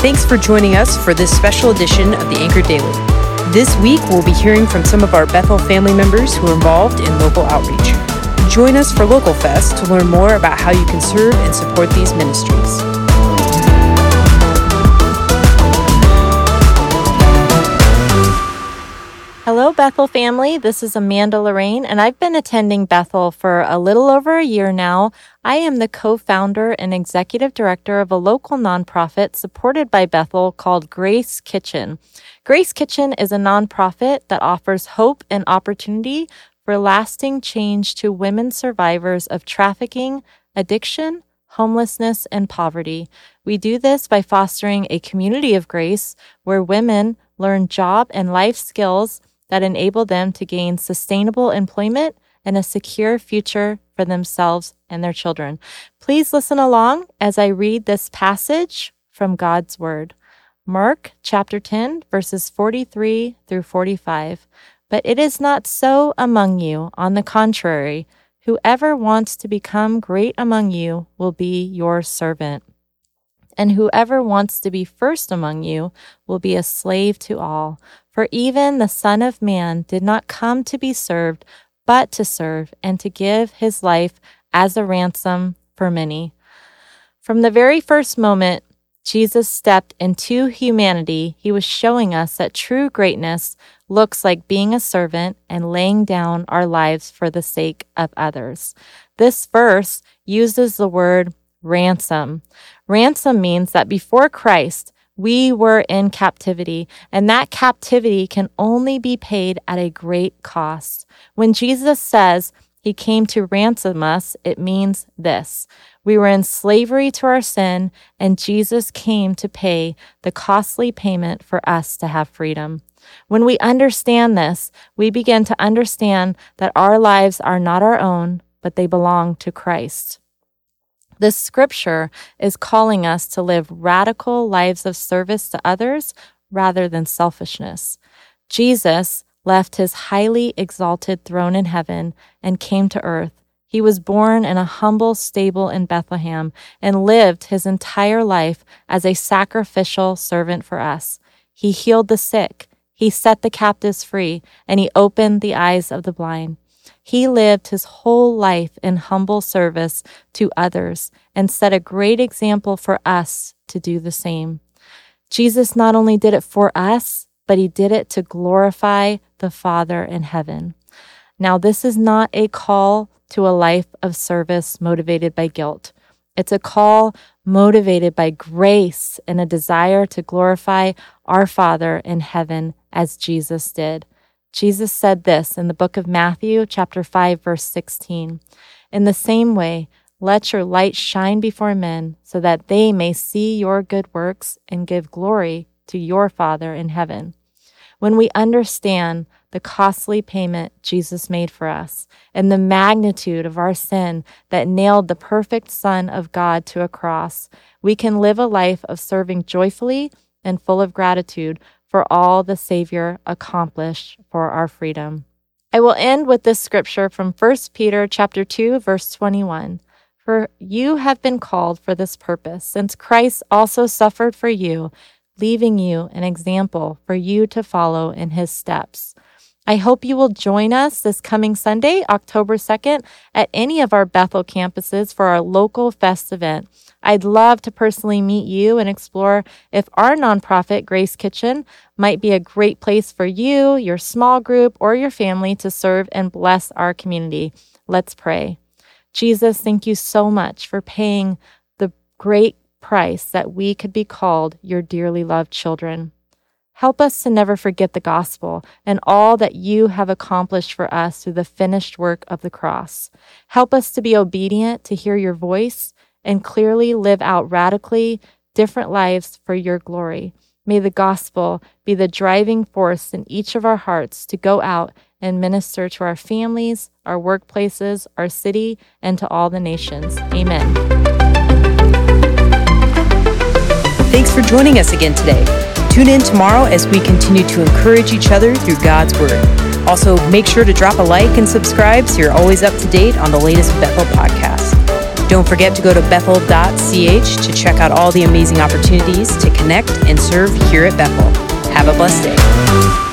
Thanks for joining us for this special edition of the Anchor Daily. This week, we'll be hearing from some of our Bethel family members who are involved in local outreach. Join us for Local Fest to learn more about how you can serve and support these ministries. Bethel family. This is Amanda Lorraine, and I've been attending Bethel for a little over a year now. I am the co founder and executive director of a local nonprofit supported by Bethel called Grace Kitchen. Grace Kitchen is a nonprofit that offers hope and opportunity for lasting change to women survivors of trafficking, addiction, homelessness, and poverty. We do this by fostering a community of grace where women learn job and life skills that enable them to gain sustainable employment and a secure future for themselves and their children. Please listen along as I read this passage from God's Word. Mark chapter 10, verses 43 through 45. But it is not so among you. On the contrary, whoever wants to become great among you will be your servant. And whoever wants to be first among you will be a slave to all. For even the Son of Man did not come to be served, but to serve and to give his life as a ransom for many. From the very first moment Jesus stepped into humanity, he was showing us that true greatness looks like being a servant and laying down our lives for the sake of others. This verse uses the word ransom. Ransom means that before Christ, we were in captivity, and that captivity can only be paid at a great cost. When Jesus says he came to ransom us, it means this. We were in slavery to our sin, and Jesus came to pay the costly payment for us to have freedom. When we understand this, we begin to understand that our lives are not our own, but they belong to Christ. This scripture is calling us to live radical lives of service to others rather than selfishness. Jesus left his highly exalted throne in heaven and came to earth. He was born in a humble stable in Bethlehem and lived his entire life as a sacrificial servant for us. He healed the sick, he set the captives free, and he opened the eyes of the blind. He lived his whole life in humble service to others and set a great example for us to do the same. Jesus not only did it for us, but he did it to glorify the Father in heaven. Now, this is not a call to a life of service motivated by guilt. It's a call motivated by grace and a desire to glorify our Father in heaven as Jesus did. Jesus said this in the book of Matthew, chapter 5, verse 16. In the same way, let your light shine before men so that they may see your good works and give glory to your Father in heaven. When we understand the costly payment Jesus made for us and the magnitude of our sin that nailed the perfect Son of God to a cross, we can live a life of serving joyfully and full of gratitude for all the Savior accomplished for our freedom. I will end with this scripture from 1 Peter chapter 2 verse 21. For you have been called for this purpose, since Christ also suffered for you, leaving you an example for you to follow in his steps. I hope you will join us this coming Sunday, October 2nd, at any of our Bethel campuses for our local fest event. I'd love to personally meet you and explore if our nonprofit, Grace Kitchen, might be a great place for you, your small group, or your family to serve and bless our community. Let's pray. Jesus, thank you so much for paying the great price that we could be called your dearly loved children. Help us to never forget the gospel and all that you have accomplished for us through the finished work of the cross. Help us to be obedient to hear your voice and clearly live out radically different lives for your glory. May the gospel be the driving force in each of our hearts to go out and minister to our families, our workplaces, our city, and to all the nations. Amen. Thanks for joining us again today. Tune in tomorrow as we continue to encourage each other through God's Word. Also, make sure to drop a like and subscribe so you're always up to date on the latest Bethel podcast. Don't forget to go to bethel.ch to check out all the amazing opportunities to connect and serve here at Bethel. Have a blessed day.